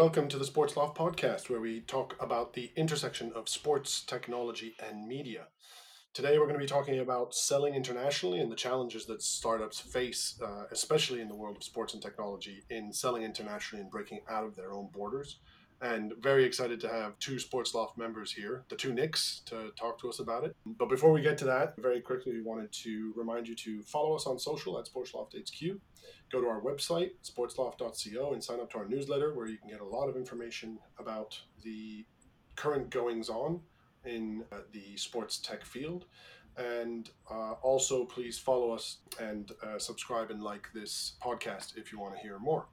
welcome to the Sports Loft podcast, where we talk about the intersection of sports, technology, and media. Today, we're going to be talking about selling internationally and the challenges that startups face, uh, especially in the world of sports and technology, in selling internationally and breaking out of their own borders. And very excited to have two Sports Loft members here, the two Nicks, to talk to us about it. But before we get to that, very quickly, we wanted to remind you to follow us on social at Sports Loft HQ. Go to our website, sportsloft.co, and sign up to our newsletter where you can get a lot of information about the current goings on in uh, the sports tech field. And uh, also, please follow us and uh, subscribe and like this podcast if you want to hear more.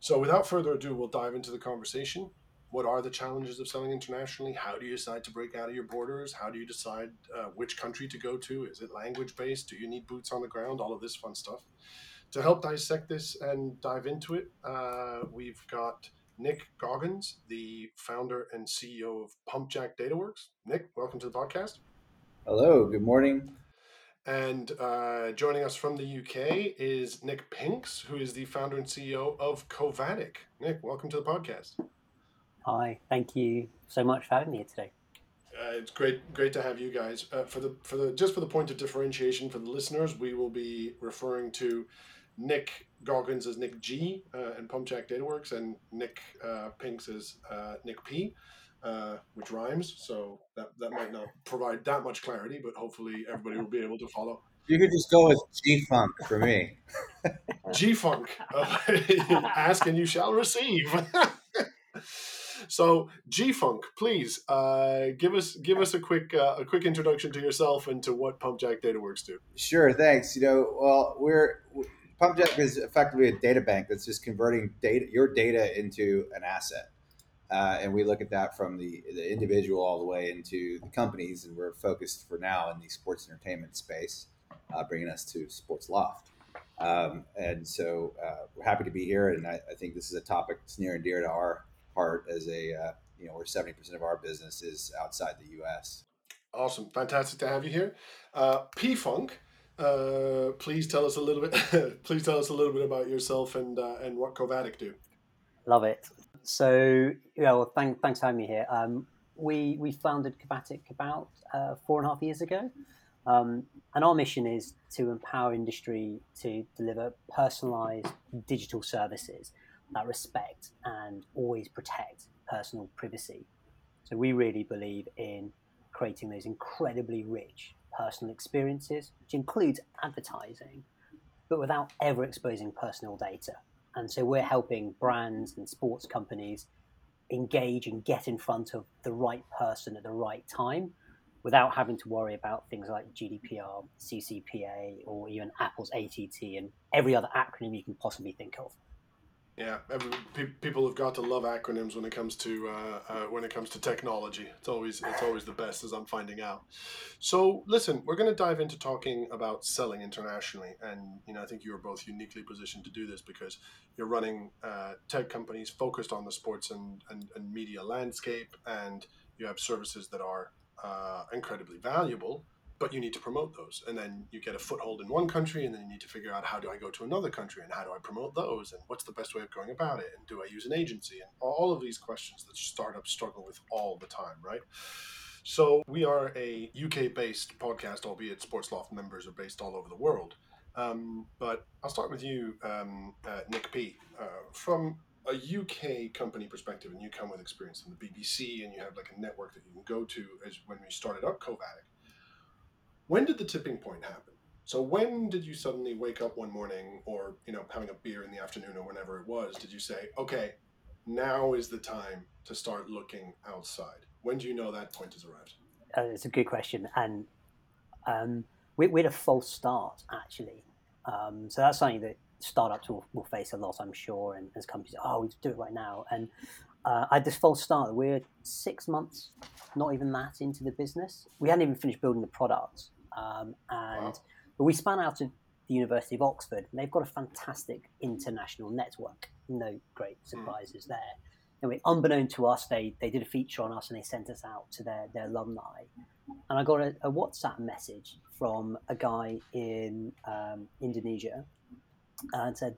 So, without further ado, we'll dive into the conversation. What are the challenges of selling internationally? How do you decide to break out of your borders? How do you decide uh, which country to go to? Is it language based? Do you need boots on the ground? All of this fun stuff. To help dissect this and dive into it, uh, we've got Nick Goggans, the founder and CEO of PumpJack DataWorks. Nick, welcome to the podcast. Hello, good morning. And uh, joining us from the UK is Nick Pinks, who is the founder and CEO of Covatic. Nick, welcome to the podcast. Hi, thank you so much for having me here today. Uh, it's great, great to have you guys. Uh, for the for the just for the point of differentiation for the listeners, we will be referring to Nick Goggans as Nick G uh, and PumpJack DataWorks, and Nick uh, Pinks as uh, Nick P, uh, which rhymes. So that, that might not provide that much clarity, but hopefully everybody will be able to follow. You could just go with G Funk for me. G Funk. Ask and you shall receive. so G Funk, please uh, give us give us a quick uh, a quick introduction to yourself and to what PumpJack DataWorks do. Sure, thanks. You know, well, we're PumpJack is effectively a data bank that's just converting data, your data into an asset. Uh, and we look at that from the, the individual all the way into the companies, and we're focused for now in the sports entertainment space, uh, bringing us to Sports Loft. Um, and so uh, we're happy to be here, and I, I, think this is a topic that's near and dear to our heart as a uh, you know where seventy percent of our business is outside the U.S. Awesome, fantastic to have you here, uh, P Funk. Uh, please tell us a little bit. please tell us a little bit about yourself and uh, and what Covatic do. Love it. So yeah, well, thank, thanks for having me here. Um, we we founded Covatic about uh, four and a half years ago, um, and our mission is to empower industry to deliver personalized digital services that respect and always protect personal privacy. So we really believe in creating those incredibly rich personal experiences, which includes advertising, but without ever exposing personal data. And so we're helping brands and sports companies engage and get in front of the right person at the right time without having to worry about things like GDPR, CCPA, or even Apple's ATT and every other acronym you can possibly think of. Yeah, every, pe- people have got to love acronyms when it comes to uh, uh, when it comes to technology. It's always it's always the best, as I'm finding out. So, listen, we're going to dive into talking about selling internationally, and you know, I think you are both uniquely positioned to do this because you're running uh, tech companies focused on the sports and, and, and media landscape, and you have services that are uh, incredibly valuable but you need to promote those. And then you get a foothold in one country and then you need to figure out how do i go to another country and how do i promote those and what's the best way of going about it and do i use an agency and all of these questions that startups struggle with all the time right? So we are a uk based podcast albeit sports loft members are based all over the world. Um, but i'll start with you um, uh, nick p. Uh, from a UK company perspective, and you come with experience in the BBC, and you have like a network that you can go to as when we started up Covatic when did the tipping point happen? So when did you suddenly wake up one morning or, you know, having a beer in the afternoon or whenever it was, did you say, okay, now is the time to start looking outside? When do you know that point has arrived? Uh, it's a good question. And um, we, we, had a false start, actually. Um, so that's something that startups will, will, face a lot, I'm sure. And as companies, oh, we do it right now. And uh, I had this false start. We're six months, not even that, into the business. We hadn't even finished building the product. Um, and wow. but we span out of the University of Oxford, and they've got a fantastic international network. No great hmm. surprises mm. there. Anyway, unbeknown to us, they, they did a feature on us and they sent us out to their, their alumni. And I got a, a WhatsApp message from a guy in um, Indonesia and said,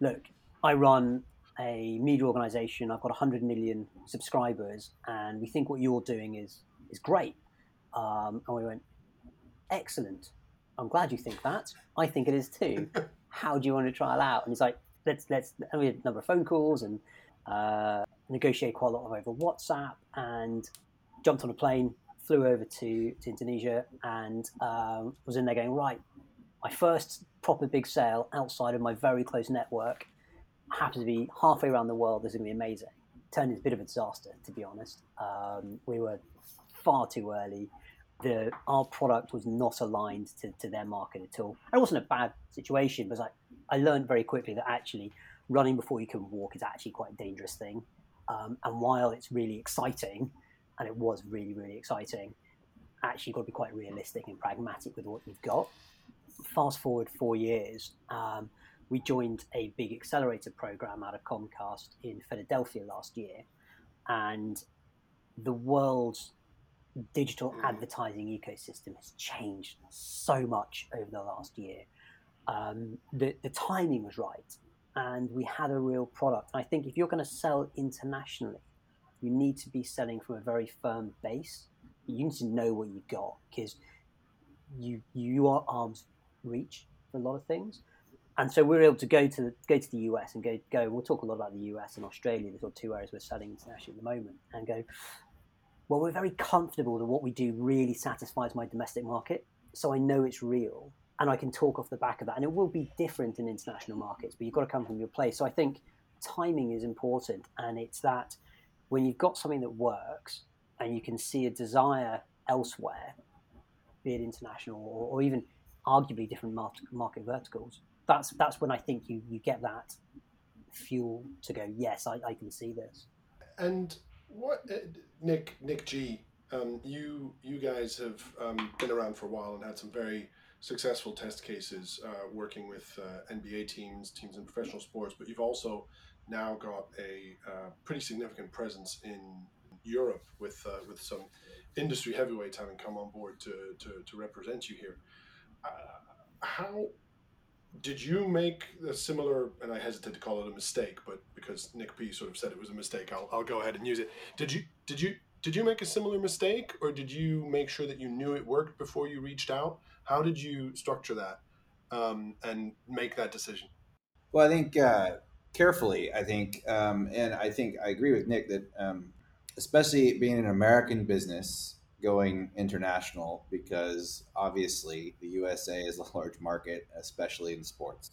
Look, I run a media organization. I've got 100 million subscribers, and we think what you're doing is is great. Um, and we went, excellent. I'm glad you think that. I think it is too. How do you want to trial out? And he's like, let's let's. And we had a number of phone calls and uh, negotiated quite a lot over WhatsApp, and jumped on a plane, flew over to to Indonesia, and um, was in there going right. My first proper big sale outside of my very close network happens to be halfway around the world. This is going to be amazing. Turned into a bit of a disaster, to be honest. Um, we were far too early. The our product was not aligned to, to their market at all. And it wasn't a bad situation, but like I learned very quickly that actually running before you can walk is actually quite a dangerous thing. Um, and while it's really exciting, and it was really really exciting, actually you've got to be quite realistic and pragmatic with what you've got. Fast forward four years. Um, we joined a big accelerator program out of Comcast in Philadelphia last year, and the world's digital mm. advertising ecosystem has changed so much over the last year. Um, the, the timing was right, and we had a real product. I think if you're going to sell internationally, you need to be selling from a very firm base. You need to know what you've got because you you are arm's reach for a lot of things and so we are able to go to the, go to the US and go go. We'll talk a lot about the US and Australia, the sort of two areas we're selling internationally at the moment, and go. Well, we're very comfortable that what we do really satisfies my domestic market, so I know it's real, and I can talk off the back of that. And it will be different in international markets, but you've got to come from your place. So I think timing is important, and it's that when you've got something that works and you can see a desire elsewhere, be it international or, or even arguably different market, market verticals, that's that's when I think you you get that fuel to go. Yes, I, I can see this. And what uh, Nick Nick G, um, you you guys have um, been around for a while and had some very successful test cases uh, working with uh, NBA teams, teams in professional sports, but you've also now got a uh, pretty significant presence in Europe with uh, with some industry heavyweights having come on board to to, to represent you here. Uh, how did you make a similar and i hesitate to call it a mistake but because nick p sort of said it was a mistake i'll, I'll go ahead and use it. Did you did you did you make a similar mistake or did you make sure that you knew it worked before you reached out? How did you structure that um, and make that decision? Well i think uh, carefully i think um, and i think i agree with nick that um, especially being an american business going international because obviously the USA is a large market, especially in sports,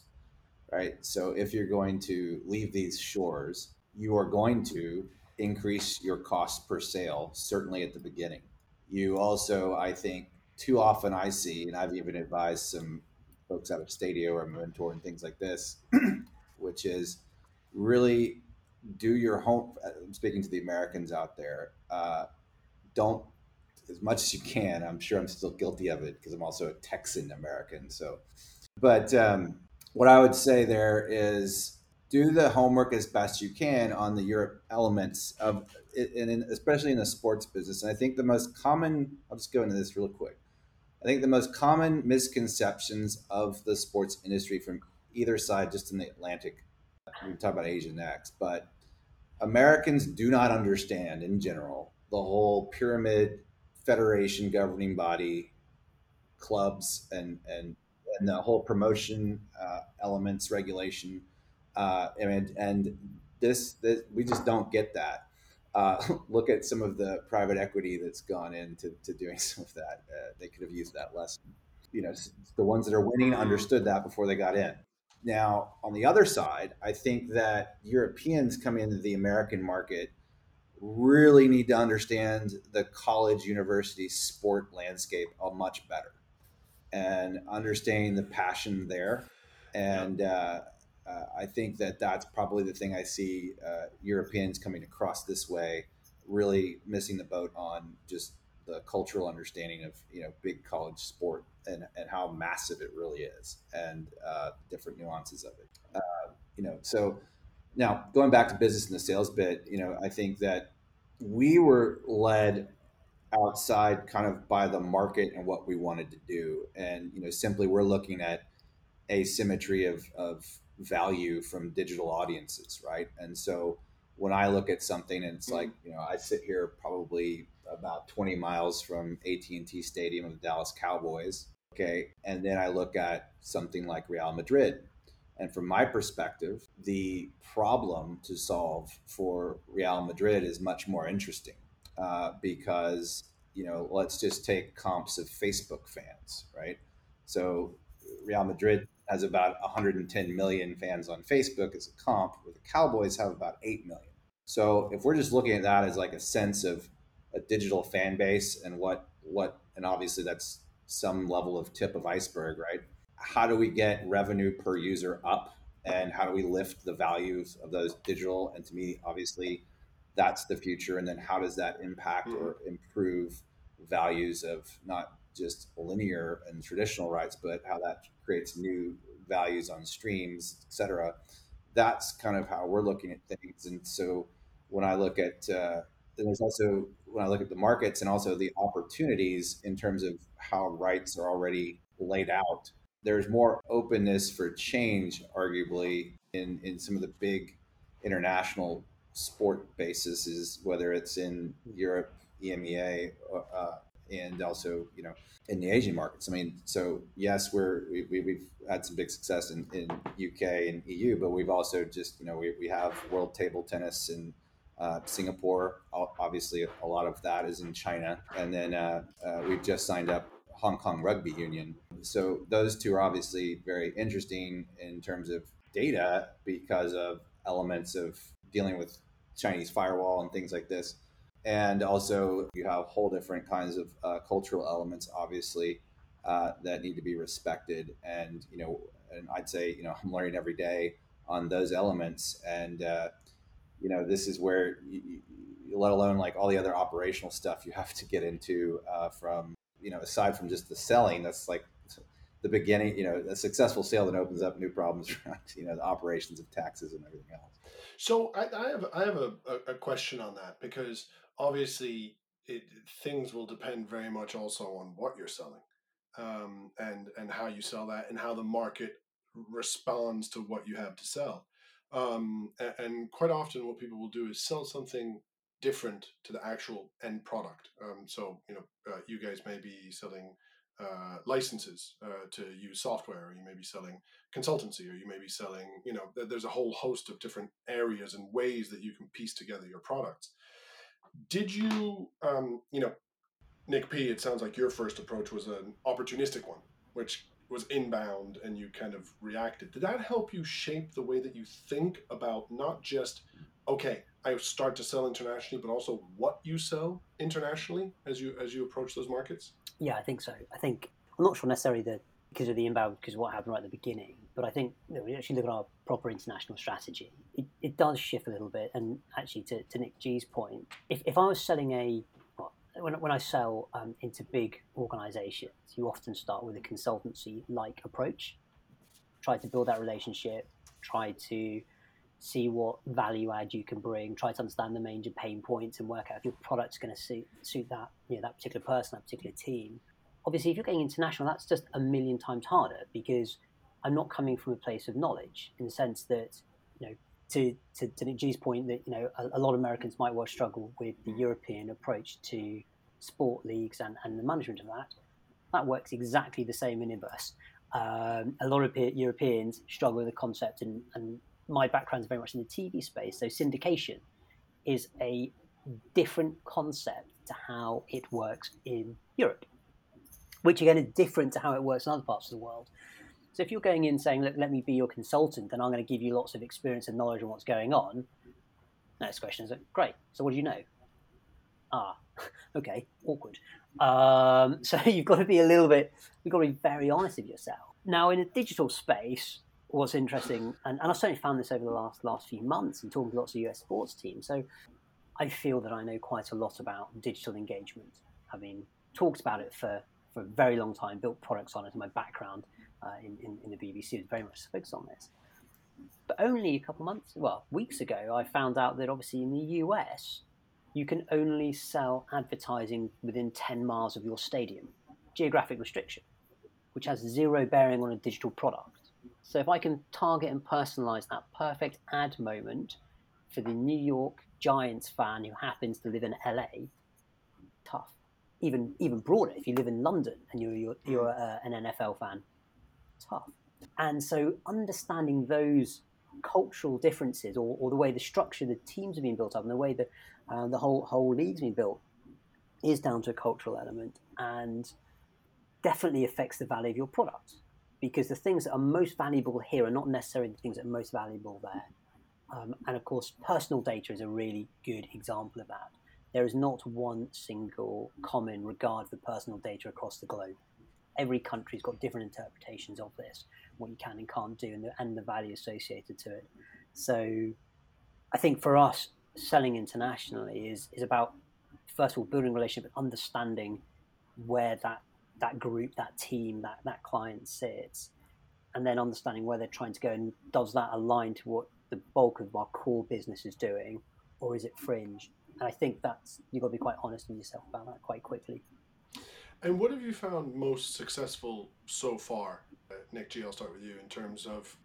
right? So if you're going to leave these shores, you are going to increase your cost per sale, certainly at the beginning. You also, I think, too often I see, and I've even advised some folks out of Stadio or Mentor and things like this, which is really do your home. I'm speaking to the Americans out there. Uh, don't as much as you can. I'm sure I'm still guilty of it because I'm also a Texan American. So, but um, what I would say there is do the homework as best you can on the Europe elements of and especially in the sports business. And I think the most common, I'll just go into this real quick. I think the most common misconceptions of the sports industry from either side, just in the Atlantic, we talk about Asia next, but Americans do not understand in general the whole pyramid federation governing body, clubs, and and and the whole promotion uh, elements regulation. Uh, and and this, this we just don't get that. Uh, look at some of the private equity that's gone into to doing some of that. Uh, they could have used that lesson. You know, the ones that are winning understood that before they got in. Now, on the other side, I think that Europeans coming into the American market really need to understand the college university sport landscape a much better and understanding the passion there. And uh, uh, i think that that's probably the thing i see uh, europeans coming across this way really missing the boat on just the cultural understanding of you know big college sport and, and how massive it really is and uh, different nuances of it. Uh, you know so now, going back to business and the sales bit, you know, I think that we were led outside kind of by the market and what we wanted to do. And, you know, simply we're looking at asymmetry of, of value from digital audiences, right? And so when I look at something and it's mm-hmm. like, you know, I sit here probably about 20 miles from AT&T Stadium of the Dallas Cowboys, okay? And then I look at something like Real Madrid. And from my perspective, the problem to solve for Real Madrid is much more interesting uh, because, you know, let's just take comps of Facebook fans, right? So Real Madrid has about 110 million fans on Facebook as a comp, where the Cowboys have about 8 million. So if we're just looking at that as like a sense of a digital fan base and what what and obviously that's some level of tip of iceberg, right? How do we get revenue per user up and how do we lift the values of those digital and to me obviously that's the future and then how does that impact mm-hmm. or improve values of not just linear and traditional rights but how that creates new values on streams etc that's kind of how we're looking at things and so when i look at uh, there's also when i look at the markets and also the opportunities in terms of how rights are already laid out there's more openness for change arguably in in some of the big international sport bases whether it's in europe emea uh, and also you know in the Asian markets. I mean, so yes, we're we, we, have had some big success in, in UK and EU, but we've also just you know we, we have world table tennis in uh, Singapore. Obviously, a lot of that is in China, and then uh, uh, we've just signed up Hong Kong Rugby Union. So those two are obviously very interesting in terms of data because of elements of dealing with Chinese firewall and things like this. And also you have whole different kinds of uh, cultural elements obviously uh, that need to be respected. And you know and i'd say you know i'm learning every day on those elements. And uh, you know this is where you, you, let alone like all the other operational stuff you have to get into uh, from you know aside from just the selling that's like the beginning you know a successful sale that opens up new problems around you know the operations of taxes and everything else. So I, I have I have a, a, question on that because obviously it, things will depend very much also on what you're selling um, and and how you sell that and how the market responds to what you have to sell. Um, and, and, quite often what people will do is sell something different to the actual end product um, so you know uh, you guys may be selling uh, licenses uh, to use software, or you may be selling consultancy, or you may be selling, you know, there's a whole host of different areas and ways that you can piece together your products. Did you, um, you know, Nick P, it sounds like your first approach was an opportunistic one, which was inbound and you kind of reacted. Did that help you shape the way that you think about not just, okay, I start to sell internationally, but also what you sell internationally as you as you approach those markets? Yeah, I think so. I think I'm not sure necessarily that because of the inbound, because of what happened right at the beginning, but I think you know, we actually look at our proper international strategy. It, it does shift a little bit, and actually, to, to Nick G's point, if, if I was selling a when, when I sell um, into big organizations, you often start with a consultancy like approach. Try to build that relationship, try to see what value add you can bring, try to understand the major pain points and work out if your product's going to suit, suit that, you know, that particular person, that particular team. Obviously, if you're getting international, that's just a million times harder because I'm not coming from a place of knowledge in the sense that, you know, to, to, to Nick G's point that, you know, a, a lot of Americans might well struggle with the European approach to sport leagues and, and the management of that. That works exactly the same in Inverse. Um, a lot of Europeans struggle with the concept and, and my background is very much in the TV space, so syndication is a different concept to how it works in Europe, which again is different to how it works in other parts of the world. So if you're going in saying, "Look, let me be your consultant, and I'm going to give you lots of experience and knowledge on what's going on," next question is, "Great. So what do you know?" Ah, okay, awkward. Um, so you've got to be a little bit. You've got to be very honest with yourself. Now, in a digital space, what's interesting, and, and I've certainly found this over the last last few months and talking to lots of US sports teams. So I feel that I know quite a lot about digital engagement, having talked about it for, for a very long time, built products on it. My background uh, in, in, in, the BBC is very much focused on this. But only a couple months, well, weeks ago, I found out that obviously in the US, you can only sell advertising within 10 miles of your stadium. Geographic restriction, which has zero bearing on a digital product. So if I can target and personalize that perfect ad moment for the New York Giants fan who happens to live in LA, tough. Even even broader, if you live in London and you're you're, you're uh, an NFL fan, tough. And so understanding those cultural differences or, or the way the structure the teams have been built up and the way that uh, the whole whole league's been built is down to a cultural element and definitely affects the value of your product because the things that are most valuable here are not necessarily the things that are most valuable there. Um, and of course, personal data is a really good example of that. There is not one single common regard for personal data across the globe. Every country's got different interpretations of this, what you can and can't do, and the, and the value associated to it. So, I think for us, selling internationally is is about first of all building relationship and understanding where that that group, that team, that that client sits, and then understanding where they're trying to go and does that align to what the bulk of our core business is doing, or is it fringe? And I think that's you've got to be quite honest with yourself about that quite quickly. And what have you found most successful so far, uh, Nick G? I'll start with you in terms of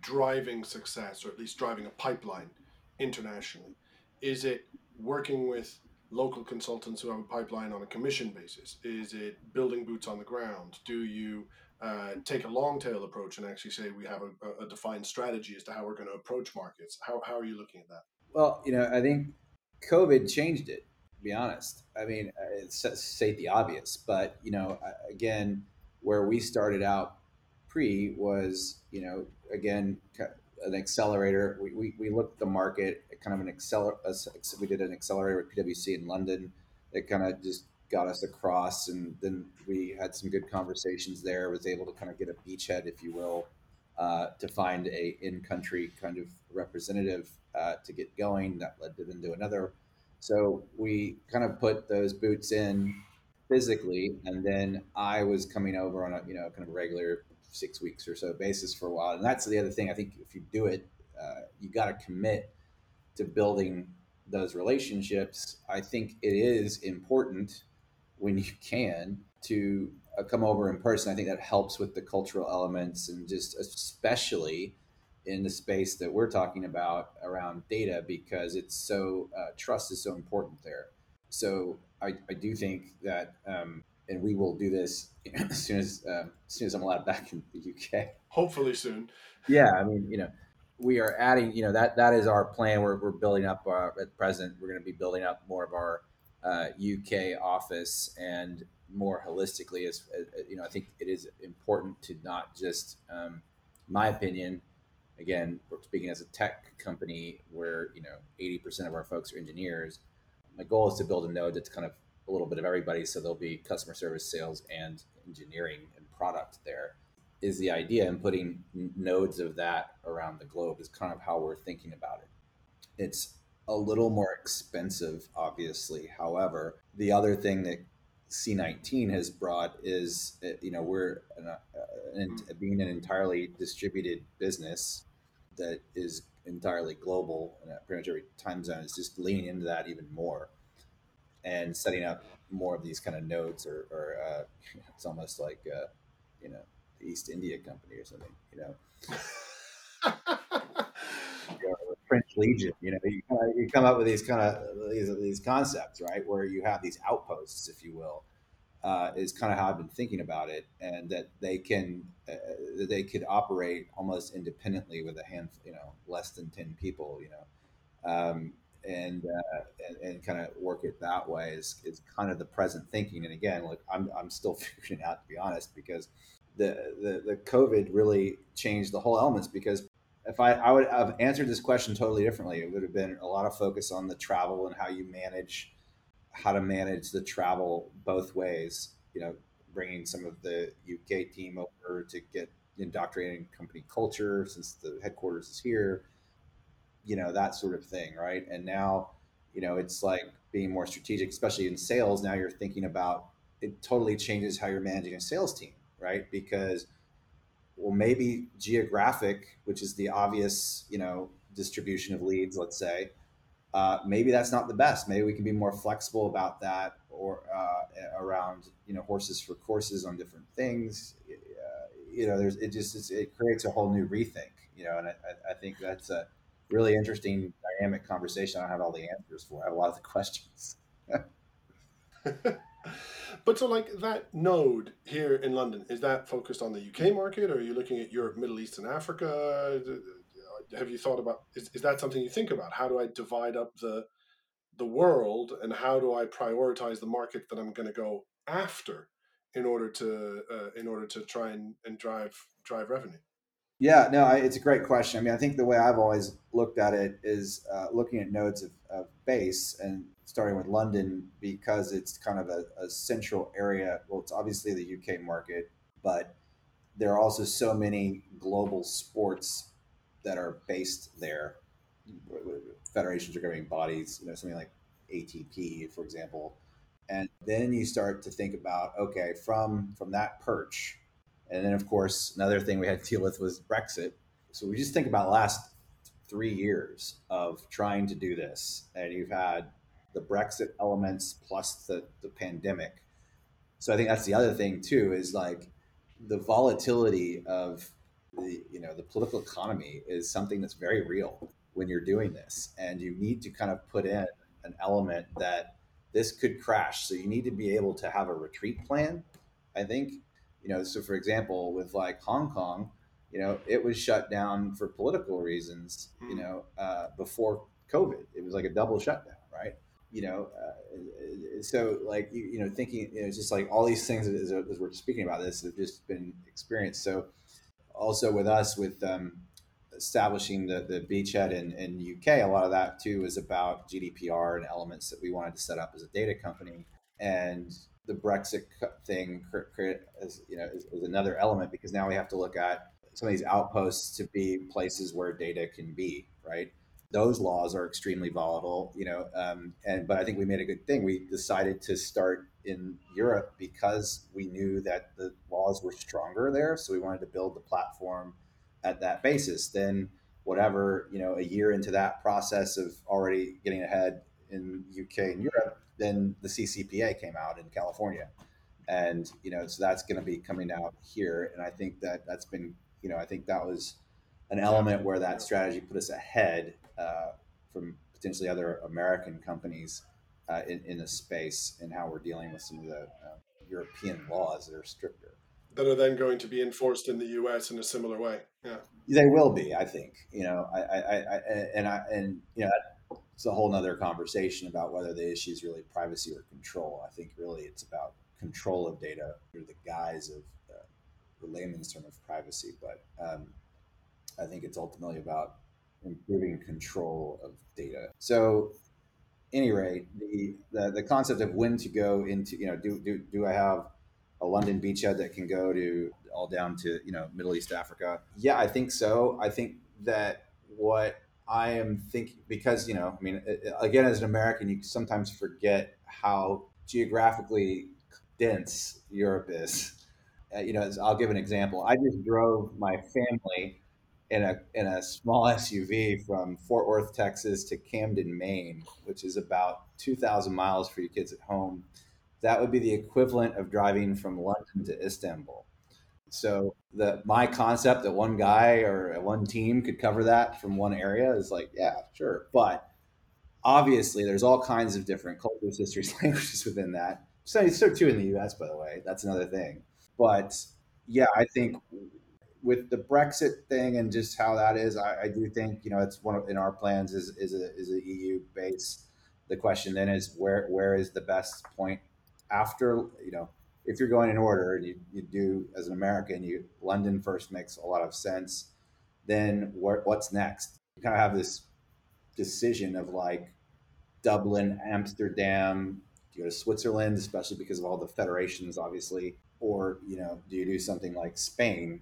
driving success, or at least driving a pipeline internationally. Is it working with local consultants who have a pipeline on a commission basis? Is it building boots on the ground? Do you uh, take a long tail approach and actually say we have a, a, defined strategy as to how we're going to approach markets? How, how are you looking at that? Well, you know, I think COVID changed it. To be honest, I mean, uh, state the obvious, but you know, again, where we started out pre was, you know, again, an accelerator. We, we, we looked at the market, kind of an accelerator. We did an accelerator with PwC in London that kind of just got us across, and then we had some good conversations there. Was able to kind of get a beachhead, if you will, uh, to find a in-country kind of representative uh, to get going. That led to into another. So we kind of put those boots in physically, and then I was coming over on a you know kind of regular six weeks or so basis for a while. And that's the other thing. I think if you do it, uh, you got to commit to building those relationships. I think it is important when you can to uh, come over in person. I think that helps with the cultural elements and just especially in the space that we're talking about around data because it's so uh, trust is so important there. So I, I do think that um, and we will do this as soon as uh, as soon as I'm allowed back in the UK. Hopefully soon. Yeah, I mean, you know, we are adding. You know, that that is our plan. We're we're building up our, uh, at present. We're going to be building up more of our uh, UK office and more holistically. As, as, you know, I think it is important to not just, um, my opinion. Again, we're speaking as a tech company where you know 80% of our folks are engineers. My goal is to build a node that's kind of a little bit of everybody. So there'll be customer service, sales, and engineering and product there. Is the idea and putting nodes of that around the globe is kind of how we're thinking about it. It's a little more expensive, obviously. However, the other thing that C19 has brought is, uh, you know, we're an, uh, an, being an entirely distributed business that is entirely global and pretty much every time zone is just leaning into that even more and setting up more of these kind of nodes or, or uh, it's almost like uh, you know the East India Company or something you know, you know French Legion you know you, kinda, you come up with these kind of these, these concepts right? Where you have these outposts if you will uh, is kind of how I've been thinking about it and that they can uh, they could operate almost independently with a handful you know less than 10 people you know um, and uh, and, and kind of work it that way is, is kind of the present thinking. And again, like I'm, I'm still figuring out to be honest, because the, the, the COVID really changed the whole elements because if I, I would have answered this question totally differently, it would have been a lot of focus on the travel and how you manage, how to manage the travel both ways, you know, bringing some of the UK team over to get indoctrinating company culture since the headquarters is here you know that sort of thing right? And now you know it's like being more strategic especially in sales. Now you're thinking about it totally changes how you're managing a sales team right? Because well maybe geographic which is the obvious you know distribution of leads let's say uh, maybe that's not the best maybe we can be more flexible about that or uh, around you know horses for courses on different things uh, you know, there's it just it creates a whole new rethink, you know, and I, I think that's a really interesting dynamic conversation. I don't have all the answers for. I have a lot of the questions. but so like that node here in London, is that focused on the UK market or are you looking at Europe, Middle East and Africa? Have you thought about is, is that something you think about? How do I divide up the the world and how do I prioritize the market that I'm going to go after in order to uh, in order to try and, and drive drive revenue? Yeah, no, I, it's a great question. I mean, I think the way I've always looked at it is uh, looking at nodes of, of, base and starting with London because it's kind of a, a, central area. Well, it's obviously the UK market, but there are also so many global sports that are based there. Federations are governing bodies, you know, something like ATP, for example. And then you start to think about, okay, from from that perch, and then, of course, another thing we had to deal with was Brexit. So we just think about last three years of trying to do this, and you've had the Brexit elements plus the, the pandemic. So I think that's the other thing too is like the volatility of the you know the political economy is something that's very real when you're doing this, and you need to kind of put in an element that this could crash. So you need to be able to have a retreat plan. I think you know, so for example, with like Hong Kong, you know, it was shut down for political reasons, you hmm. know, uh, before COVID. It was like a double shutdown, right? You know, uh, so like, you, you, know, thinking, you know, just like all these things as, as, we're speaking about this have just been experienced. So also with us, with um, establishing the, the beachhead in, in UK, a lot of that too is about GDPR and elements that we wanted to set up as a data company. And the Brexit thing, is, you know, is, is another element because now we have to look at some of these outposts to be places where data can be, right? Those laws are extremely volatile, you know, um, and but I think we made a good thing. We decided to start in Europe because we knew that the laws were stronger there, so we wanted to build the platform at that basis. Then, whatever, you know, a year into that process of already getting ahead in UK and Europe, then the CCPA came out in California, and you know, so that's going to be coming out here. And I think that that's been, you know, I think that was an element where that strategy put us ahead uh, from potentially other American companies uh, in, in the space and how we're dealing with some of the uh, European laws that are stricter. That are then going to be enforced in the U.S. in a similar way. Yeah, they will be. I think. You know, I, I, I and I, and you know, it's a whole nother conversation about whether the issue is really privacy or control. I think really it's about control of data under the guise of uh, the layman's term of privacy. But um, I think it's ultimately about improving control of data. So, any rate, the, the the concept of when to go into, you know, do do do I have a London beachhead that can go to all down to you know Middle East Africa? Yeah, I think so. I think that what I am thinking because you know, I mean, again, as an American, you sometimes forget how geographically dense Europe is. Uh, you know, I'll give an example. I just drove my family in a in a small SUV from Fort Worth, Texas, to Camden, Maine, which is about two thousand miles for you kids at home. That would be the equivalent of driving from London to Istanbul. So the my concept that one guy or one team could cover that from one area is like, yeah, sure. But obviously, there's all kinds of different cultures, histories, languages within that. So, so too in the U.S. By the way, that's another thing. But yeah, I think with the Brexit thing and just how that is, I, I do think you know it's one of, in our plans is is a is a EU base. The question then is where where is the best point after you know if you're going in order and you, you do as an American, you London first makes a lot of sense. Then what, what's next? You kind of have this decision of like Dublin, Amsterdam. Do you go to Switzerland, especially because of all the federations, obviously, or you know, do you do something like Spain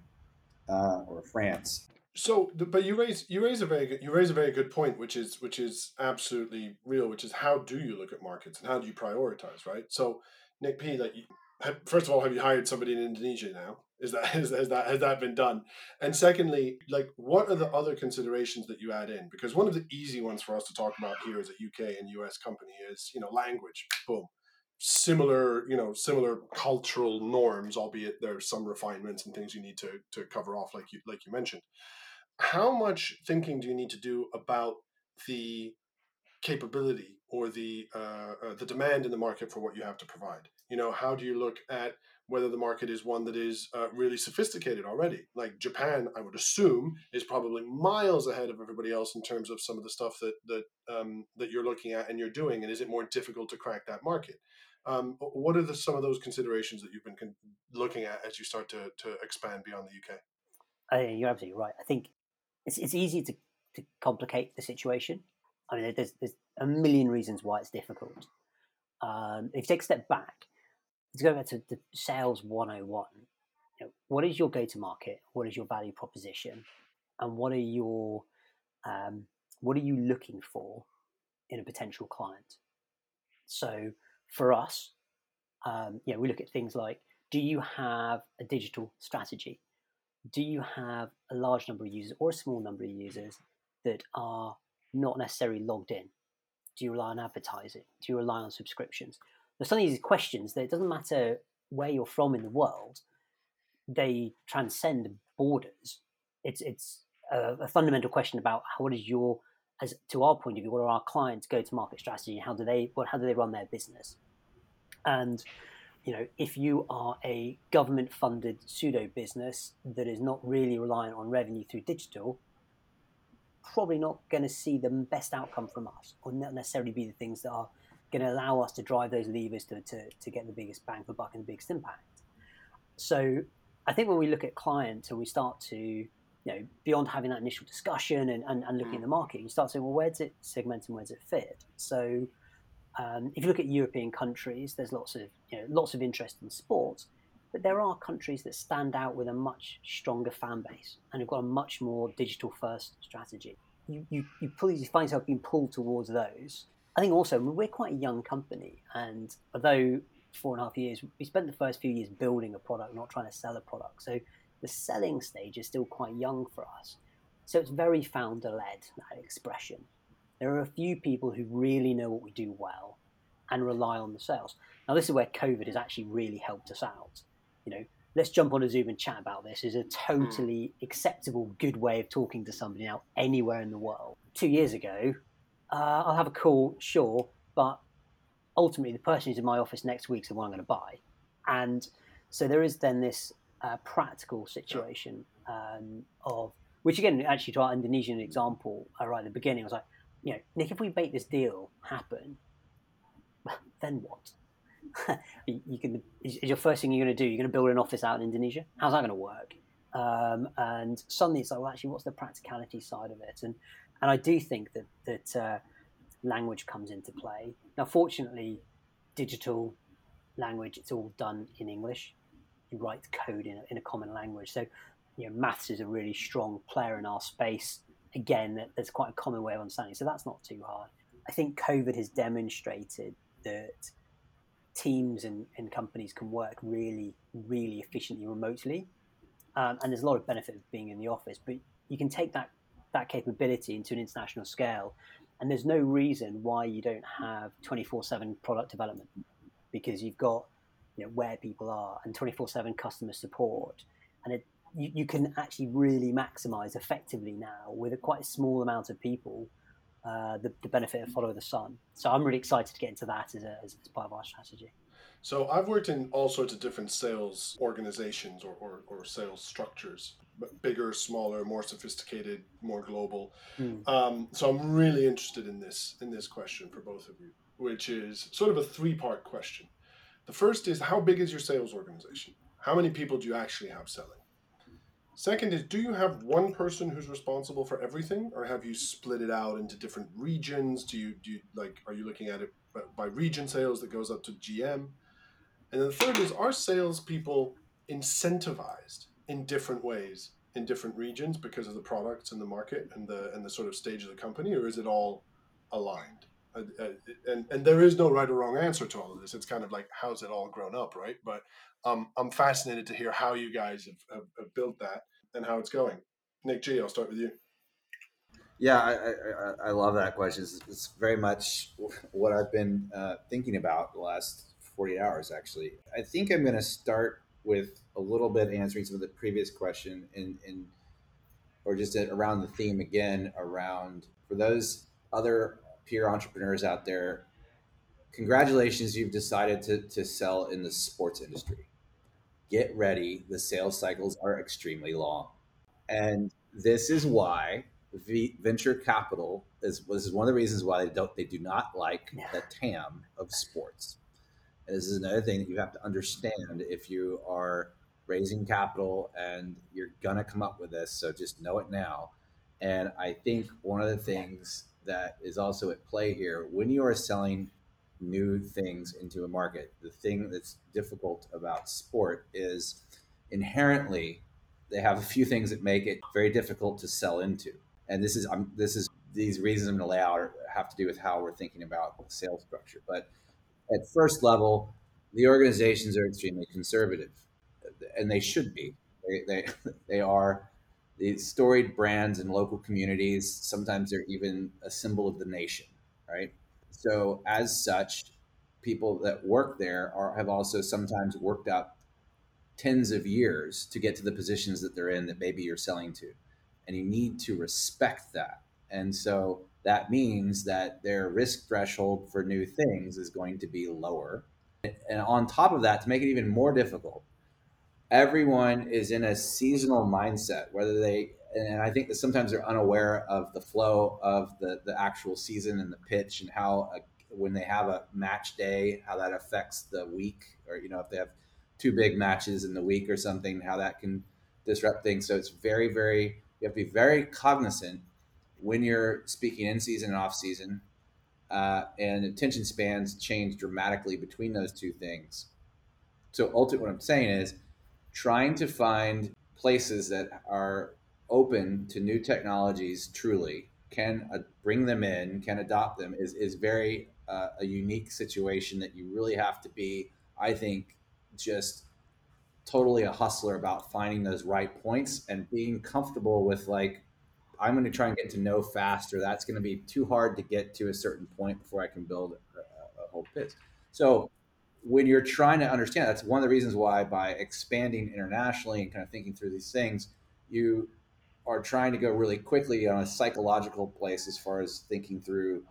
uh, or France? So, but you raise you raise a very good you raise a very good point, which is which is absolutely real, which is how do you look at markets and how do you prioritize, right? So, Nick P, like first of all, have you hired somebody in Indonesia now? Is that is, has that has that been done? And secondly, like what are the other considerations that you add in? Because one of the easy ones for us to talk about here as a UK and US company is you know language. Boom, similar you know similar cultural norms albeit there's some refinements and things you need to to cover off like you like you mentioned. How much thinking do you need to do about the capability or the uh, uh, the demand in the market for what you have to provide? You know how do you look at whether the market is one that is uh, really sophisticated already? Like japan i would assume is probably miles ahead of everybody else in terms of some of the stuff that that um, that you're looking at and you're doing and is it more difficult to crack that market um, what are the, some of those considerations that you've been con- looking at as you start to, to expand beyond the uk uh, you're absolutely right i think it's, it's easy to, to complicate the situation I mean, there's, there's a million reasons why it's difficult. Um, if you take a step back, let's go back to the sales 101. You know, what is your go to market? What is your value proposition? And what are your um, what are you looking for in a potential client? So for us, um, yeah, we look at things like: Do you have a digital strategy? Do you have a large number of users or a small number of users that are not necessarily logged in? Do you rely on advertising? Do you rely on subscriptions? There's some of these questions that it doesn't matter where you're from in the world, they transcend borders. It's it's a, a fundamental question about how, what is your as to our point of view, what are our clients' go-to-market strategy, how do they what how do they run their business? And you know, if you are a government-funded pseudo business that is not really reliant on revenue through digital, probably not going to see the best outcome from us, or not necessarily be the things that are going to allow us to drive those levers to, to, to get the biggest bang for buck and the biggest impact. So I think when we look at clients and we start to, you know, beyond having that initial discussion and, and, and looking hmm. at the market, you start saying, well, where does it segment and where does it fit? So um, if you look at European countries, there's lots of, you know, lots of interest in sports, but there are countries that stand out with a much stronger fan base and have got a much more digital first strategy. You, you, you, pull, you find yourself being pulled towards those. I think also we're quite a young company, and although four and a half years, we spent the first few years building a product, not trying to sell a product. So the selling stage is still quite young for us. So it's very founder led, that expression. There are a few people who really know what we do well and rely on the sales. Now, this is where COVID has actually really helped us out you know, let's jump on a Zoom and chat about this is a totally mm. acceptable, good way of talking to somebody now anywhere in the world. Two years ago, uh, I'll have a call, sure, but ultimately the person who's in my office next week is the one I'm going to buy. And so there is then this uh, practical situation um, of, which again, actually to our Indonesian example uh, right at the beginning, I was like, you know, Nick, if we make this deal happen, then what? you can is, your first thing you're going to do you're going to build an office out in indonesia? How's that going to work? Um, and suddenly it's like well actually what's the practicality side of it? And and i do think that that uh, language comes into play. Now fortunately digital language it's all done in english. You write code in a, in a common language. So you know maths is a really strong player in our space again there's quite a common way of understanding so that's not too hard i think covid has demonstrated that teams and, and companies can work really, really efficiently remotely. Um, and there's a lot of benefit of being in the office, but you can take that, that capability into an international scale. And there's no reason why you don't have 24 7 product development because you've got you know, where people are and 24 7 customer support. And it, you, you can actually really maximize effectively now with a quite a small amount of people uh, the, the, benefit of follow the sun. So I'm really excited to get into that as, a, as, part of our strategy. So I've worked in all sorts of different sales organizations or, or, or sales structures, bigger, smaller, more sophisticated, more global. Mm. Um, so I'm really interested in this in this question for both of you, which is sort of a three part question. The first is how big is your sales organization? How many people do you actually have selling? Second is, do you have one person who's responsible for everything, or have you split it out into different regions? Do you do you, like are you looking at it by region sales that goes up to GM? And then the third is, are salespeople incentivized in different ways in different regions because of the products and the market and the and the sort of stage of the company, or is it all aligned? Uh, uh, and and there is no right or wrong answer to all of this. It's kind of like how's it all grown up, right? But um, I'm fascinated to hear how you guys have, have, have, built that and how it's going. Nick G, I'll start with you. Yeah, I, I, I love that question. It's, it's, very much what I've been uh, thinking about the last 48 hours, actually. I think I'm going to start with a little bit answering some of the previous question and, and or just around the theme again around for those other peer entrepreneurs out there congratulations you've decided to, to sell in the sports industry. Get ready. The sales cycles are extremely long. And this is why v- venture capital is this is one of the reasons why they don't they do not like the tam of sports. And this is another thing that you have to understand if you are raising capital and you're going to come up with this. So just know it now. And I think one of the things that is also at play here when you are selling new things into a market, the thing that's difficult about sport is inherently they have a few things that make it very difficult to sell into. And this is um, this is these reasons I'm going to lay out have to do with how we're thinking about the sales structure. But at first level, the organizations are extremely conservative, and they should be. They, they, they are these storied brands in local communities. Sometimes they're even a symbol of the nation, right? So, as such, people that work there are, have also sometimes worked up tens of years to get to the positions that they're in that maybe you're selling to. And you need to respect that. And so that means that their risk threshold for new things is going to be lower. And on top of that, to make it even more difficult, everyone is in a seasonal mindset, whether they, and I think that sometimes they're unaware of the flow of the, the actual season and the pitch and how, a, when they have a match day, how that affects the week, or, you know, if they have two big matches in the week or something, how that can disrupt things. So it's very, very, you have to be very cognizant when you're speaking in season and off season, uh, and attention spans change dramatically between those two things. So ultimately, what I'm saying is trying to find places that are open to new technologies truly can uh, bring them in can adopt them is, is very uh, a unique situation that you really have to be i think just totally a hustler about finding those right points and being comfortable with like I'm going to try and get to know faster. That's going to be too hard to get to a certain point before I can build a, a whole biz. So when you're trying to understand, that's one of the reasons why by expanding internationally and kind of thinking through these things, you are trying to go really quickly on a psychological place as far as thinking through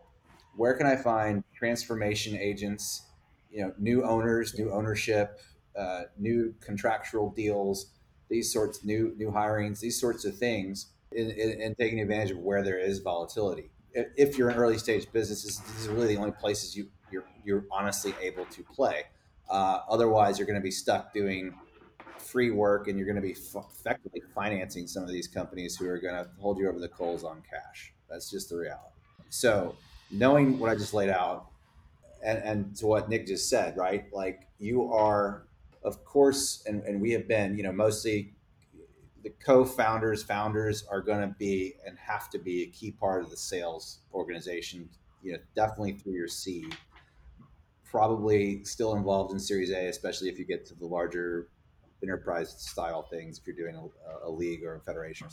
where can I find transformation agents, you know, new owners, new ownership, uh, new contractual deals, these sorts, new new hirings, these sorts of things in, in, in, taking advantage of where there is volatility. If, you're an early stage business, these are really the only places you you're you're honestly able to play. Uh, otherwise, you're going to be stuck doing free work, and you're going to be f- effectively financing some of these companies who are going to hold you over the coals on cash. That's just the reality. So, knowing what I just laid out, and, and to what Nick just said, right? Like you are, of course, and, and we have been, you know, mostly the co-founders, founders are going to be and have to be a key part of the sales organization. You know, definitely through your seed. Probably still involved in Series A, especially if you get to the larger enterprise style things. If you're doing a, a league or a federation,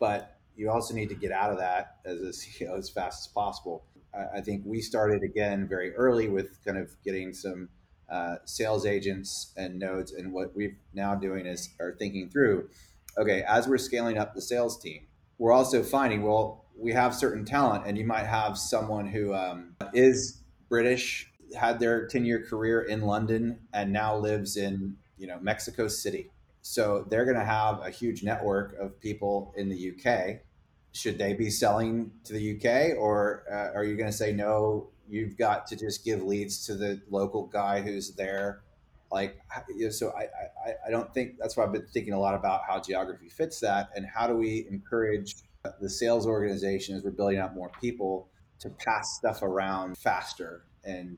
but you also need to get out of that as a CEO as fast as possible. I, I think we started again very early with kind of getting some uh, sales agents and nodes, and what we're now doing is are thinking through okay, as we're scaling up the sales team, we're also finding, well, we have certain talent, and you might have someone who um, is British, had their 10 year career in London, and now lives in, you know, Mexico City. So they're going to have a huge network of people in the UK. Should they be selling to the UK, or uh, are you going to say no? You've got to just give leads to the local guy who's there like so I, I i don't think that's why i've been thinking a lot about how geography fits that and how do we encourage the sales organization as we're building out more people to pass stuff around faster and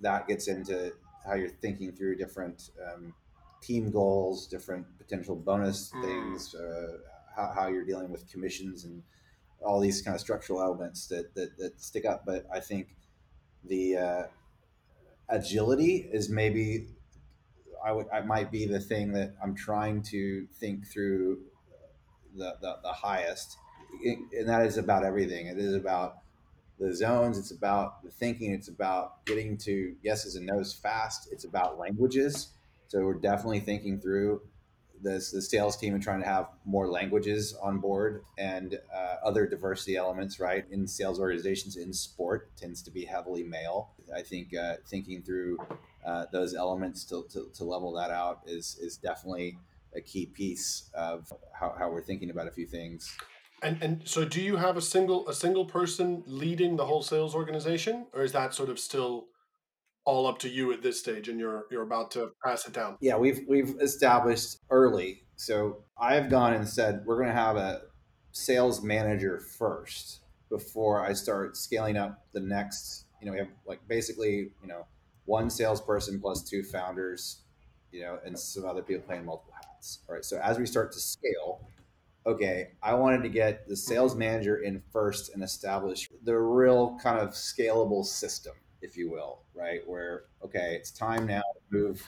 that gets into how you're thinking through different um, team goals different potential bonus mm. things uh, how, how you're dealing with commissions and all these kind of structural elements that, that, that stick up but i think the uh, agility is maybe I would I might be the thing that I'm trying to think through the the, the highest, and that is about everything. It is about the zones. It's about the thinking. It's about getting to yeses and nos fast. It's about languages. So we're definitely thinking through this the sales team and trying to have more languages on board and uh, other diversity elements. Right in sales organizations in sport tends to be heavily male. I think uh, thinking through uh, those elements to, to, to level that out is is definitely a key piece of how, how we're thinking about a few things. And and so, do you have a single a single person leading the whole sales organization, or is that sort of still all up to you at this stage, and you're you're about to pass it down? Yeah, we've we've established early. So I have gone and said we're going to have a sales manager first before I start scaling up the next. You know, we have like basically you know one salesperson plus two founders, you know, and some other people playing multiple hats. All right. So as we start to scale, okay, I wanted to get the sales manager in first and establish the real kind of scalable system, if you will, right? Where, okay, it's time now to move,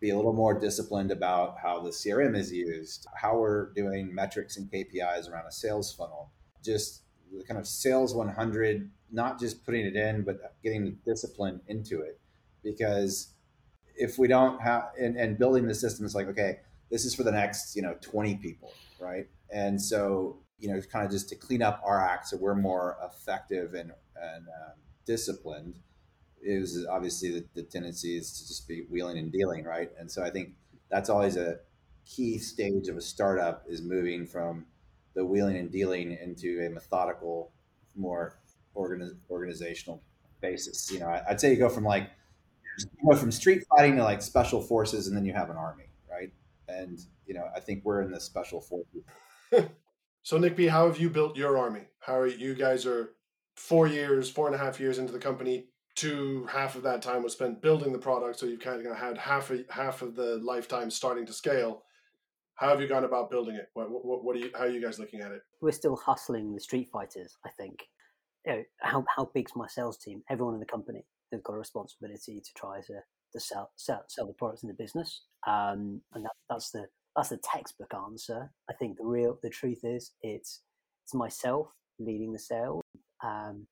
be a little more disciplined about how the CRM is used, how we're doing metrics and KPIs around a sales funnel, just the kind of sales 100, not just putting it in, but getting the discipline into it. Because if we don't have, and, and building the system is like, okay, this is for the next, you know, 20 people, right? And so, you know, kind of just to clean up our act so we're more effective and, and um, disciplined is obviously the, the tendency is to just be wheeling and dealing, right? And so I think that's always a key stage of a startup is moving from the wheeling and dealing into a methodical, more organiz- organizational basis. You know, I, would say you go from like you go from street fighting to like special forces, and then you have an army, right? And you know, I think we're in the special forces so Nick B, how have you built your army? How are you guys are four years, four and a half years into the company. Two half of that time was spent building the product, so you've kind of had half of half of the lifetime starting to scale. How have you gone about building it? What, what, what are you? How are you guys looking at it? We're still hustling the street fighters. I think. You know, how how big's my sales team? Everyone in the company they've got a responsibility to try to to sell sell, sell the products in the business, um, and that, that's the that's the textbook answer. I think the real the truth is it's it's myself leading the sales. Um,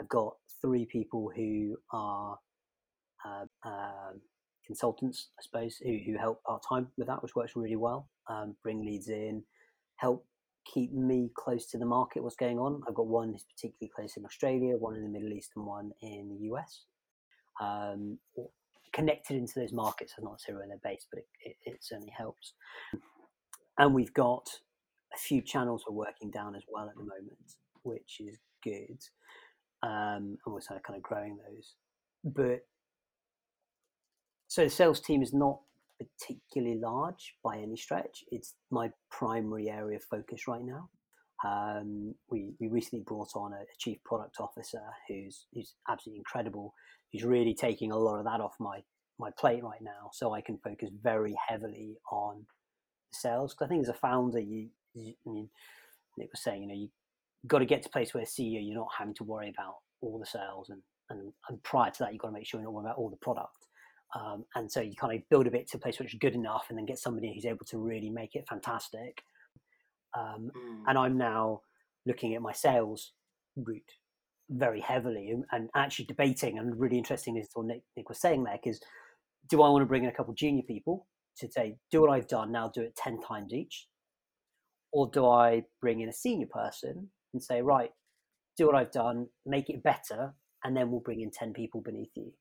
I've got three people who are uh, uh, consultants, I suppose, who, who help part time with that, which works really well. Um, bring leads in, help keep me close to the market, what's going on. I've got one who's particularly close in Australia, one in the Middle East, and one in the US. Um, connected into those markets. I'm not necessarily where they're based, but it, it, it, certainly helps. And we've got a few channels we're working down as well at the moment, which is good. Um, and we're kind of growing those. But so the sales team is not particularly large by any stretch. It's my primary area of focus right now. Um, we, we recently brought on a, a, chief product officer who's who's absolutely incredible He's really taking a lot of that off my my plate right now, so I can focus very heavily on sales. Because I think as a founder, you, you, I mean, Nick was saying, you know, you got to get to a place where CEO, you're not having to worry about all the sales, and and, and prior to that, you've got to make sure you're not worrying about all the product. Um, and so you kind of build a bit to a place which is good enough, and then get somebody who's able to really make it fantastic. Um, mm. And I'm now looking at my sales route very heavily and, and, actually debating and really interesting is what Nick, Nick was saying there because do I want to bring in a couple of junior people to say do what I've done now do it 10 times each or do I bring in a senior person and say right do what I've done make it better and then we'll bring in 10 people beneath you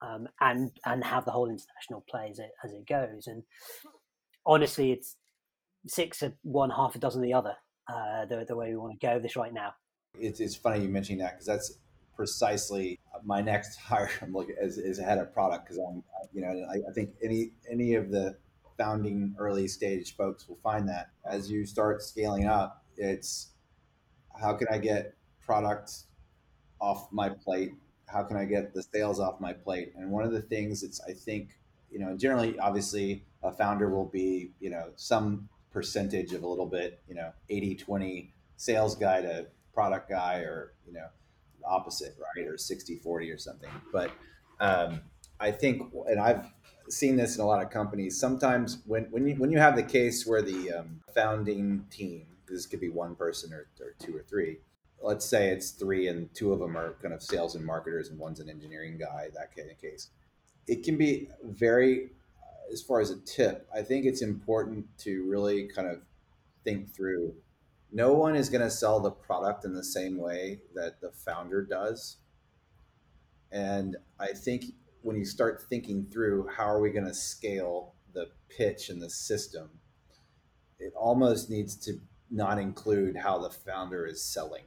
um, and and have the whole international play as it, as it goes and honestly it's six of one half a dozen of the other uh, the, the way we want to go this right now it's, it's funny you mentioning that because that's precisely my next hire. I'm looking as is head of product because I'm, you know, I, I, think any any of the founding early stage folks will find that as you start scaling up, it's how can I get product off my plate? How can I get the sales off my plate? And one of the things it's I think you know generally obviously a founder will be you know some percentage of a little bit you know 80 20 sales guy to product guy or you know opposite right or 60 40 or something but um, i think and i've seen this in a lot of companies sometimes when when you when you have the case where the um, founding team this could be one person or, or two or three let's say it's three and two of them are kind of sales and marketers and one's an engineering guy, that kind of case. It can be very, as far as a tip, I think it's important to really kind of think through. No one is going to sell the product in the same way that the founder does. And I think when you start thinking through how are we going to scale the pitch and the system, it almost needs to not include how the founder is selling,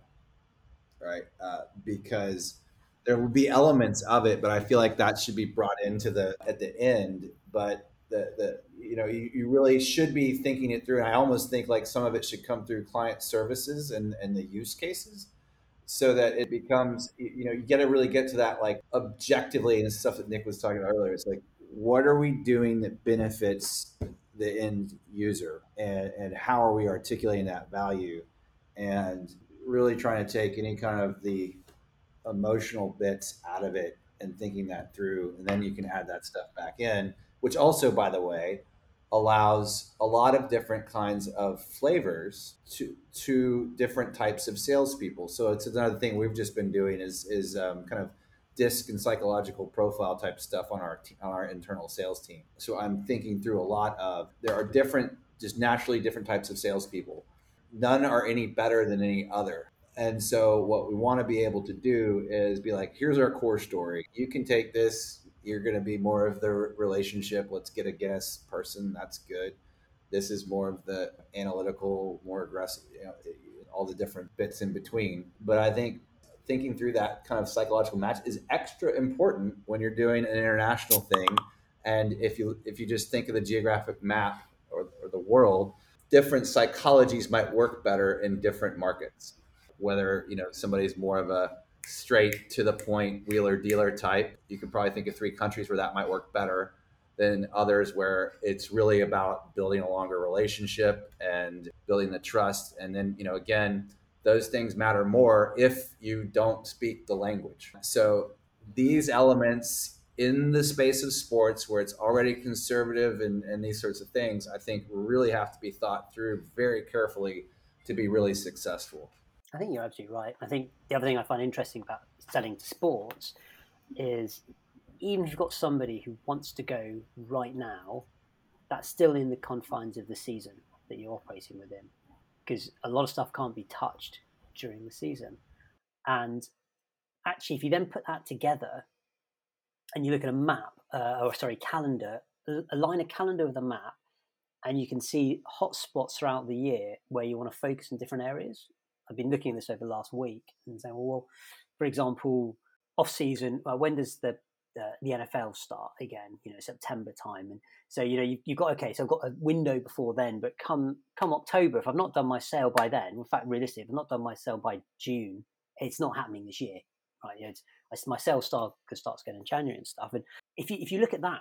right? Uh, because there will be elements of it, but I feel like that should be brought into the at the end. But the the you know you, you really should be thinking it through, and I almost think like some of it should come through client services and and the use cases so that it becomes you know you got to really get to that like objectively and stuff that nick was talking about earlier. It's like what are we doing that benefits the end user? And, and how are we articulating that value? And really trying to take any kind of the emotional bits out of it and thinking that through. And then you can add that stuff back in which also by the way allows a lot of different kinds of flavors to to different types of salespeople. So it's another thing we've just been doing is is um, kind of disc and psychological profile type stuff on our on our internal sales team. So I'm thinking through a lot of there are different, just naturally different types of salespeople. None are any better than any other. And so what we want to be able to do is be like, here's our core story. You can take this you're going to be more of the relationship. Let's get a guess person. That's good. This is more of the analytical, more aggressive, you know, all the different bits in between. But I think thinking through that kind of psychological match is extra important when you're doing an international thing. And if you if you just think of the geographic map or, or the world, different psychologies might work better in different markets. Whether you know somebody's more of a straight to the point wheeler dealer type. You could probably think of three countries where that might work better than others where it's really about building a longer relationship and building the trust. And then, you know, again, those things matter more if you don't speak the language. So these elements in the space of sports where it's already conservative and, and these sorts of things, I think really have to be thought through very carefully to be really successful. I think you're absolutely right. I think the other thing I find interesting about selling to sports is even if you've got somebody who wants to go right now, that's still in the confines of the season that you're operating within, because a lot of stuff can't be touched during the season. And actually, if you then put that together and you look at a map, uh, or sorry, calendar, align a calendar with a map, and you can see hotspots throughout the year where you want to focus in different areas. I've been looking at this over the last week and saying, well, for example, off season, uh, when does the uh, the NFL start again? You know, September time, and so you know you, you've got okay. So I've got a window before then, but come come October, if I've not done my sale by then, in fact, realistically, if I've not done my sale by June, it's not happening this year, right? You know, it's, my sale start because starts getting in January and stuff. And if you if you look at that,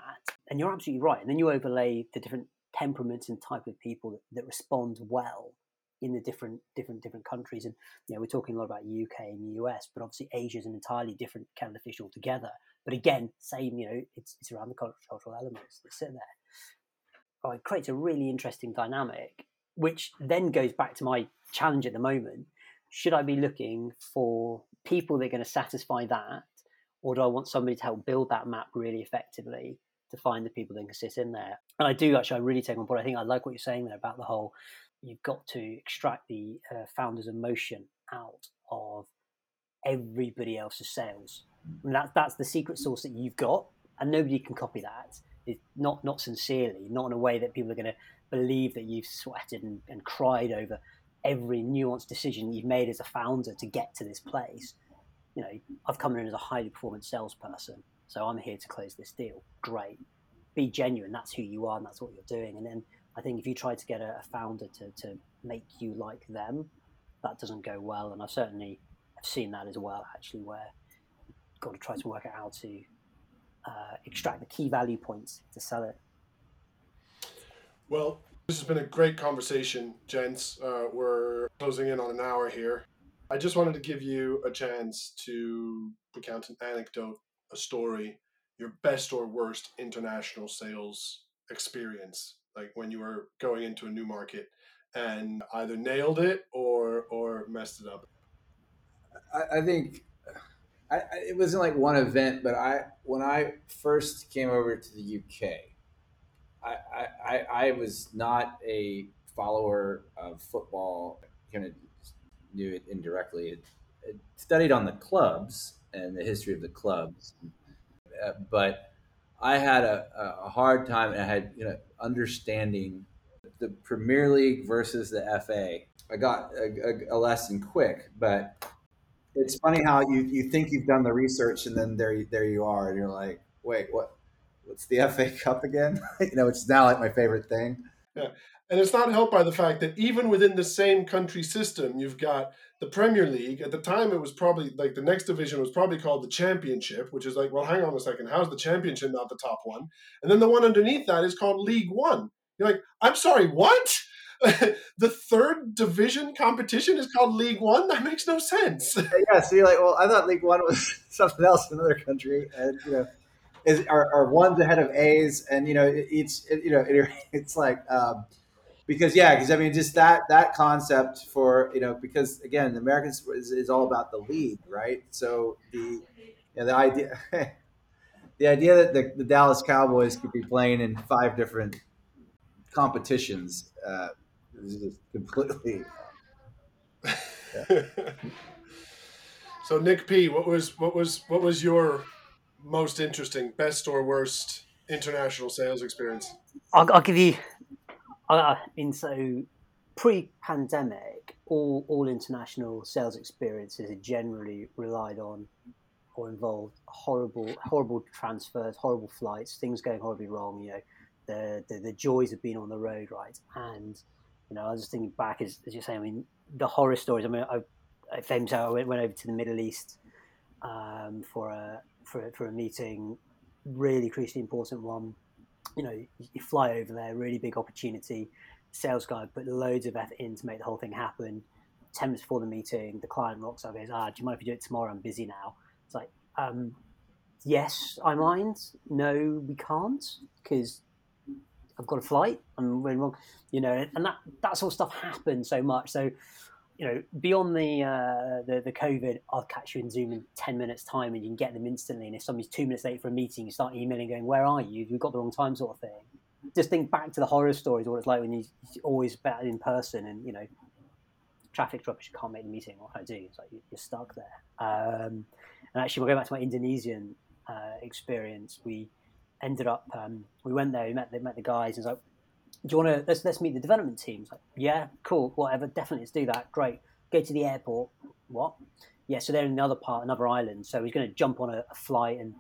and you're absolutely right, and then you overlay the different temperaments and type of people that, that respond well in the different different different countries. And you know, we're talking a lot about UK and US, but obviously Asia is an entirely different kind of fish altogether. But again, same, you know, it's it's around the cultural elements that sit there. Oh, it creates a really interesting dynamic, which then goes back to my challenge at the moment. Should I be looking for people that are going to satisfy that, or do I want somebody to help build that map really effectively to find the people that can sit in there? And I do actually, I really take on board. I think I like what you're saying there about the whole you've got to extract the uh, founder's emotion out of everybody else's sales. And that, that's the secret sauce that you've got, and nobody can copy that. It's not not sincerely, not in a way that people are going to believe that you've sweated and, and cried over every nuanced decision you've made as a founder to get to this place. You know, I've come in as a highly performant salesperson, so I'm here to close this deal. Great. Be genuine. That's who you are, and that's what you're doing. And then I think if you try to get a, a founder to, to make you like them, that doesn't go well. And I've certainly have seen that as well, actually, where you've got to try to work out how to uh, extract the key value points to sell it. Well, this has been a great conversation, gents. Uh, we're closing in on an hour here. I just wanted to give you a chance to recount an anecdote, a story, your best or worst international sales experience like when you were going into a new market and either nailed it or or messed it up I, I think I, it wasn't like one event, but I when I first came over to the UK, I, I, I was not a follower of football. Kind of knew it indirectly. Studied on the clubs and the history of the clubs, uh, but I had a, a hard time. I had you know understanding the Premier League versus the FA. I got a, a, a lesson quick, but it's funny how you, you think you've done the research and then there there you are and you're like, wait, what? What's the FA Cup again? you know, it's now like my favorite thing. Yeah, and it's not helped by the fact that even within the same country system, you've got the Premier League. At the time, it was probably like the next division was probably called the Championship, which is like, well, hang on a second, how's the Championship not the top one? And then the one underneath that is called League One. You're like, I'm sorry, what? the third division competition is called League One. That makes no sense. yeah, so you're like, well, I thought League One was something else in another country, and you know, is are, are ones ahead of A's, and you know, it's it, you know, it, it's like. Um, because yeah, because I mean, just that that concept for you know, because again, the Americans is, is all about the league, right? So the you know, the idea, the idea that the, the Dallas Cowboys could be playing in five different competitions uh, is just completely. Yeah. so Nick P, what was what was what was your most interesting, best or worst international sales experience? I'll, I'll give you. I mean, so pre-pandemic, all all international sales experiences are generally relied on or involved horrible horrible transfers, horrible flights, things going horribly wrong. You know, the, the, the joys of being on the road, right? And you know, I was just thinking back as, as you're saying. I mean, the horror stories. I mean, I, I famously I went, went over to the Middle East um, for a for for a meeting, really crucially important one. You know, you, fly over there, really big opportunity. Sales guy put loads of effort in to make the whole thing happen. Ten minutes before the meeting, the client rocks up, and goes, "Ah, do you mind if we do it tomorrow? I'm busy now." It's like, um, yes, I mind. No, we can't because I've got a flight. I'm going wrong, you know, and that that sort of stuff happens so much. So, you know, beyond the uh, the the COVID, I'll catch you in Zoom in ten minutes time, and you can get them instantly. And if somebody's two minutes late for a meeting, you start emailing, going, "Where are you? You've got the wrong time," sort of thing. Just think back to the horror stories, what it's like when you're always better in person, and you know, traffic rubbish, you can't make the meeting. What can I do? It's like you're stuck there. Um, and actually, we'll go back to my Indonesian uh, experience. We ended up um, we went there, we met the, met the guys, and was like, "Do you want to let's let's meet the development teams?" Like, yeah, cool, whatever, definitely let's do that. Great, go to the airport. What? Yeah, so they're in another part, another island. So he's going to jump on a, a, flight, and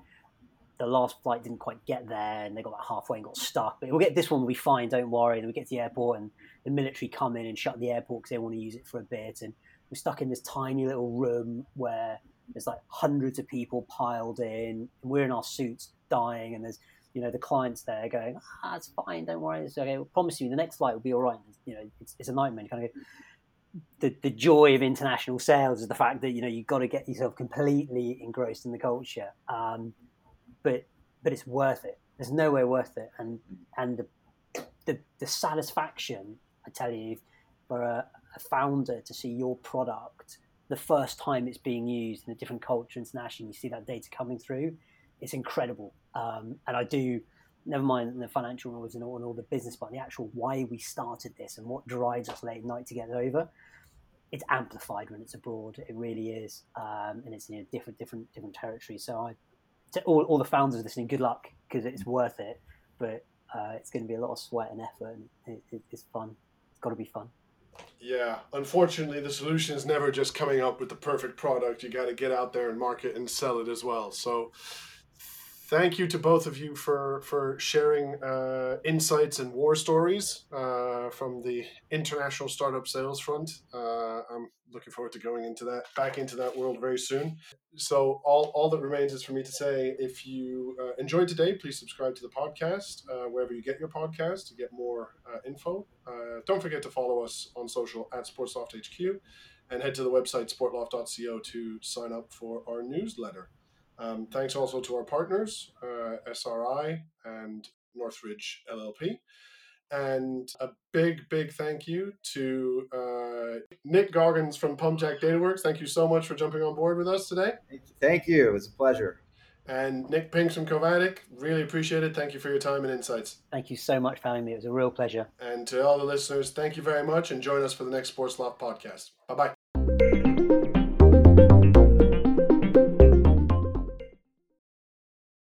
the last flight didn't quite get there, and they got like halfway and got stuck. But we'll get this one, we'll be fine. Don't worry. And we get to the airport, and the military come in and shut the airport because they want to use it for a bit, and we're stuck in this tiny little room where there's like hundreds of people piled in. We're in our suits dying, and there's you know the clients there going, ah, it's fine, don't worry, it's okay. I promise you, the next flight will be all right. You know, it's, it's a nightmare. You kind of go, the the joy of international sales is the fact that you know you've got to get yourself completely engrossed in the culture, um, but but it's worth it. There's no way worth it, and and the the, the satisfaction I tell you for a, a founder to see your product the first time it's being used in a different culture internationally, you see that data coming through it's incredible. Um, and I do, never mind the financial rules and all, and all the business, but the actual why we started this and what drives us late at night to get over. It's amplified when it's abroad. It really is, um, and it's in a different, different, different territory. So I, to all, all the founders listening, good luck because it's worth it. But uh, it's going to be a lot of sweat and effort, and it, it, it's fun. It's got to be fun. Yeah, unfortunately, the solution is never just coming up with the perfect product. You got to get out there and market and sell it as well. So, thank you to both of you for for sharing uh, insights and war stories uh, from the international startup sales front. Uh, I'm looking forward to going into that back into that world very soon. So all all that remains is for me to say, if you uh, enjoyed today, please subscribe to the podcast uh, wherever you get your podcast to get more uh, info. don't forget to follow us on social at SportsLoft HQ. And head to the website sportloft.co to sign up for our newsletter. Um, thanks also to our partners, uh, SRI and Northridge LLP. And a big, big thank you to uh, Nick Goggans from PumpJack DataWorks. Thank you so much for jumping on board with us today. Thank you. It was a pleasure. And Nick Pinks from Covatic, really appreciate it. Thank you for your time and insights. Thank you so much for having me. It was a real pleasure. And to all the listeners, thank you very much and join us for the next Sports Loft podcast. Bye bye.